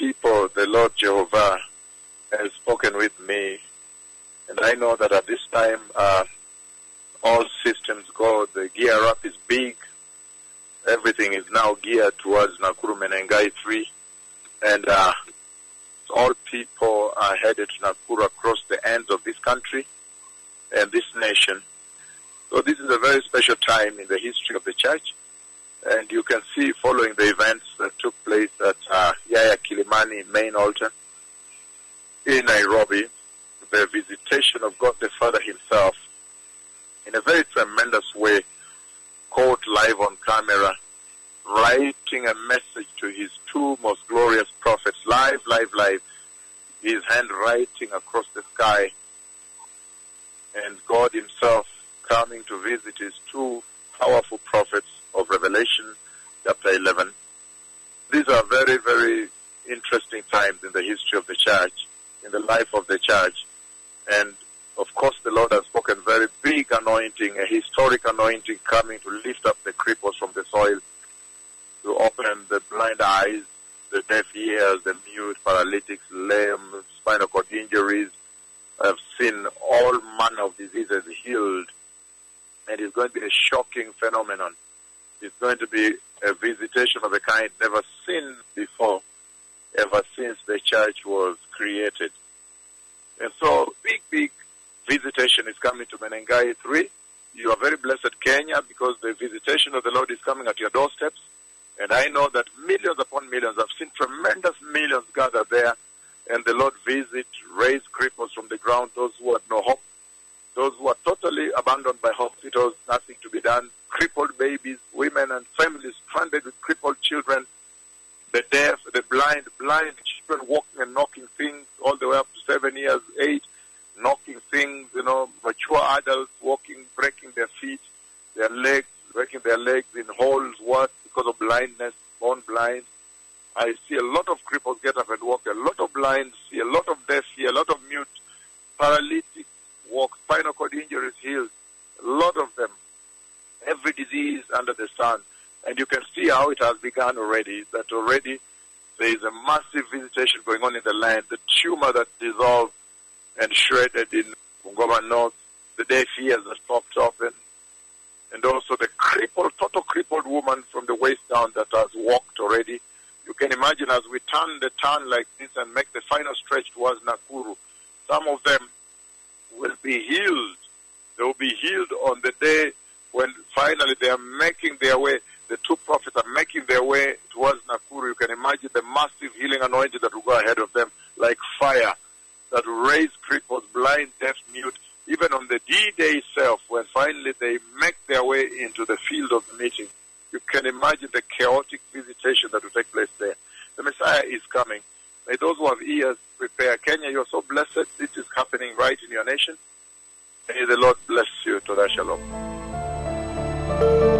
people, the Lord Jehovah has spoken with me, and I know that at this time, uh, all systems go. The gear up is big. Everything is now geared towards Nakuru Menengai 3, and uh, all people are headed to Nakuru across the ends of this country and this nation. So this is a very special time in the history of the church. And you can see following the events that took place at uh, Yaya Kilimani main altar in Nairobi, the visitation of God the Father himself in a very tremendous way, caught live on camera, writing a message to his two most glorious prophets, live, live, live, his hand writing across the sky, and God himself coming to visit his two powerful prophets Revelation chapter 11. These are very, very interesting times in the history of the church, in the life of the church. And of course, the Lord has spoken very big anointing, a historic anointing coming to lift up the cripples from the soil, to open the blind eyes, the deaf ears, the mute, paralytics, lame, spinal cord injuries. I've seen all manner of diseases healed. And it's going to be a shocking phenomenon. It's going to be a visitation of a kind never seen before, ever since the church was created. And so, big, big visitation is coming to Menengai 3. You are very blessed, Kenya, because the visitation of the Lord is coming at your doorsteps. And I know that millions upon millions, I've seen tremendous millions gather there, and the Lord visit, raise cripples from the ground, those who had no hope, those who are totally abandoned by hospitals, nothing to be done, crippled babies, women and families stranded with crippled children, the deaf, the blind, blind children walking and knocking things all the way up to seven years age, knocking things, you know, mature adults walking, breaking their feet, their legs, breaking their legs in holes, what, because of blindness, born blind. I see a lot of cripples get up and walk, a lot of blind, see a lot of deaf, see a lot of mute, paralytic walk, spinal cord injuries healed, a lot of them, every disease under the sun. And you can see how it has begun already, that already there is a massive visitation going on in the land. The tumor that dissolved and shredded in Bungoma North, the deaf ears that popped open, and also the crippled, total crippled woman from the waist down that has walked already. You can imagine as we turn the turn like this and make the final stretch towards Nakuru, some of them will be healed. They will be healed on the day when finally they are making their way, the two prophets are making their way towards Nakuru. You can imagine the massive healing anointing that will go ahead of them like fire that will raise cripples, blind, deaf, mute, even on the D-Day itself, when finally they make their way into the field of the meeting. You can imagine the chaotic visitation that will take place there. The Messiah is coming. May those who have ears prepare. Kenya, you're so blessed. This is happening right in your nation. May the Lord bless you. To that shalom.